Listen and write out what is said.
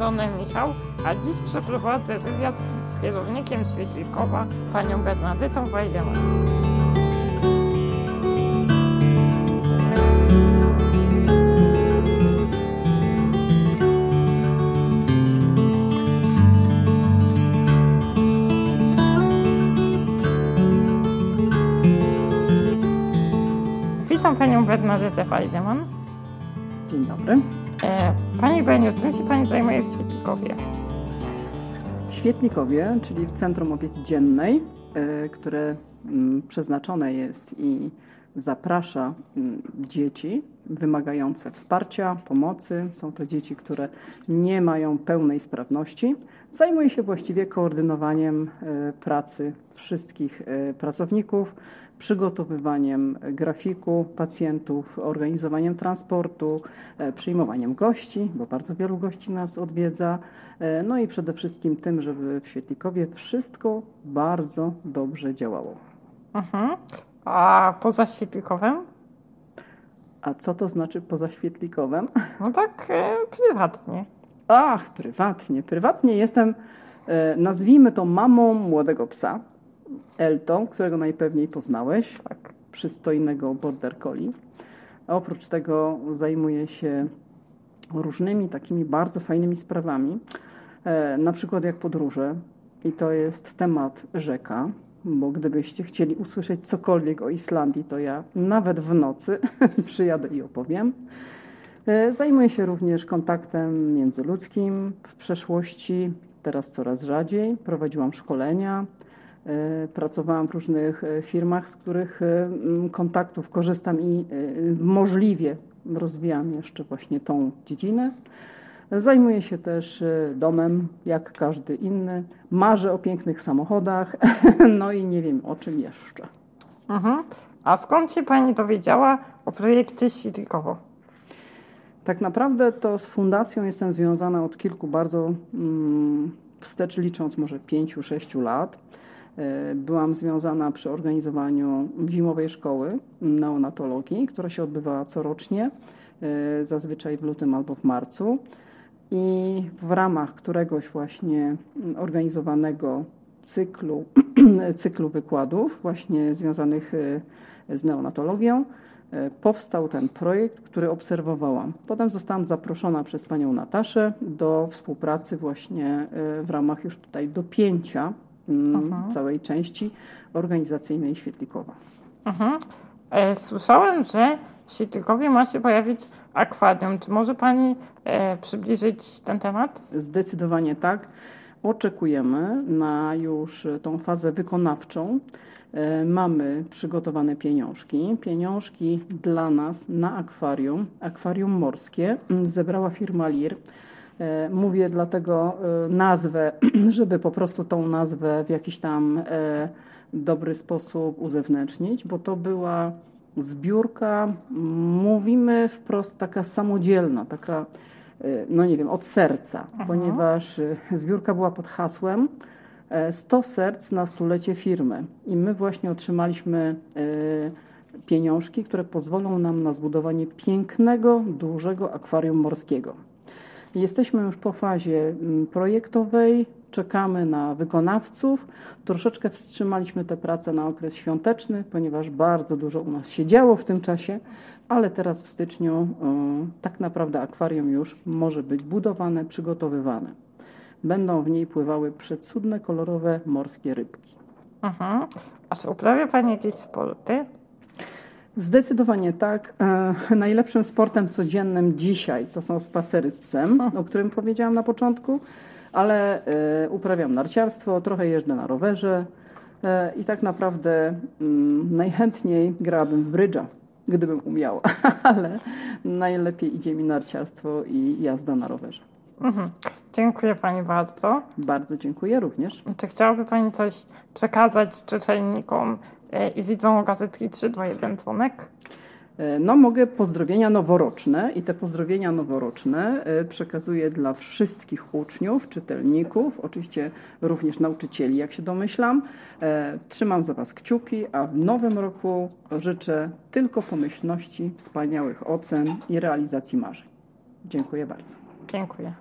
strony Michał, a dziś przeprowadzę wywiad z kierownikiem Świetlikowa, panią Bernadetą Wajdeman. Witam panią Bernadetę Wajdeman. Dzień dobry. E, Pani Beniu, czym się Pani zajmuje w Świetlikowie? W Świetlikowie, czyli w Centrum Opieki Dziennej, e, które mm, przeznaczone jest i zaprasza mm, dzieci wymagające wsparcia, pomocy. Są to dzieci, które nie mają pełnej sprawności. Zajmuje się właściwie koordynowaniem e, pracy wszystkich e, pracowników, przygotowywaniem grafiku pacjentów, organizowaniem transportu, e, przyjmowaniem gości, bo bardzo wielu gości nas odwiedza. No i przede wszystkim tym, żeby w Świetlikowie wszystko bardzo dobrze działało. Mhm. A poza Świetlikowem? A co to znaczy poza Świetlikowem? No tak prywatnie. Ach, prywatnie. Prywatnie jestem, e, nazwijmy to mamą młodego psa, Elton, którego najpewniej poznałeś, tak, przystojnego border collie. A oprócz tego zajmuję się różnymi takimi bardzo fajnymi sprawami, e, na przykład jak podróże. I to jest temat rzeka, bo gdybyście chcieli usłyszeć cokolwiek o Islandii, to ja nawet w nocy przyjadę i opowiem. E, Zajmuję się również kontaktem międzyludzkim. W przeszłości, teraz coraz rzadziej, prowadziłam szkolenia. e, Pracowałam w różnych e, firmach, z których kontaktów korzystam i możliwie rozwijam jeszcze właśnie tą dziedzinę. Zajmuję się też domem, jak każdy inny. Marzę o pięknych samochodach, no i nie wiem o czym jeszcze. Mhm. A skąd się Pani dowiedziała o projekcie Świetlikowo? Tak naprawdę to z fundacją jestem związana od kilku bardzo mm, wstecz licząc może pięciu, sześciu lat. E, Byłam związana przy organizowaniu zimowej szkoły neonatologii, która się odbywała corocznie, e, zazwyczaj w lutym albo w marcu. I w ramach któregoś właśnie organizowanego cyklu, cyklu wykładów, właśnie związanych e, z neonatologią, powstał ten projekt, który obserwowałam. Potem zostałam zaproszona przez panią Nataszę do współpracy właśnie e, w ramach już tutaj dopięcia mm, Aha. całej części organizacyjnej Świetlikowa. Mhm. E, Słyszałem, że w Świetlikowie ma się pojawić akwarium. Czy może Pani e, przybliżyć ten temat? Zdecydowanie tak. Oczekujemy na już tą fazę wykonawczą. E, Mamy przygotowane pieniążki. Pieniążki dla nas na akwarium, akwarium morskie mm, zebrała firma LIR. E, Mówię dlatego e, nazwę, żeby po prostu tą nazwę w jakiś tam e, dobry sposób uzewnętrznić, bo to była zbiórka, mówimy wprost, taka samodzielna, taka, e, no nie wiem, od serca, ponieważ e, zbiórka była pod hasłem e, 100 serc na stulecie firmy. I my właśnie otrzymaliśmy e, pieniążki, które pozwolą nam na zbudowanie pięknego, dużego akwarium morskiego. Jesteśmy już po fazie mm, projektowej, czekamy na wykonawców. Troszeczkę wstrzymaliśmy te prace na okres świąteczny, ponieważ bardzo dużo u nas się działo w tym czasie, ale teraz w styczniu y, tak naprawdę akwarium już może być budowane, przygotowywane. Będą w niej pływały przecudne, kolorowe morskie rybki. Mhm. A czy uprawia Pani jakieś sporty? Zdecydowanie tak. E, najlepszym sportem codziennym dzisiaj to są spacery z psem, o którym powiedziałam na początku, ale e, uprawiam narciarstwo, trochę jeżdżę na rowerze e, i tak naprawdę mm, najchętniej grałabym w brydża, gdybym umiała, ale najlepiej idzie mi narciarstwo i jazda na rowerze. Mhm. Dziękuję Pani bardzo. Bardzo dziękuję również. Czy chciałaby Pani coś przekazać czytelnikom i widzom gazetki 321 dzwonek? E, No, mogę pozdrowienia noworoczne i te pozdrowienia noworoczne e, przekazuję dla wszystkich uczniów, czytelników, oczywiście również nauczycieli, jak się domyślam. E, Trzymam za Was kciuki, a w nowym roku życzę tylko pomyślności, wspaniałych ocen i realizacji marzeń. Dziękuję bardzo. Dziękuję.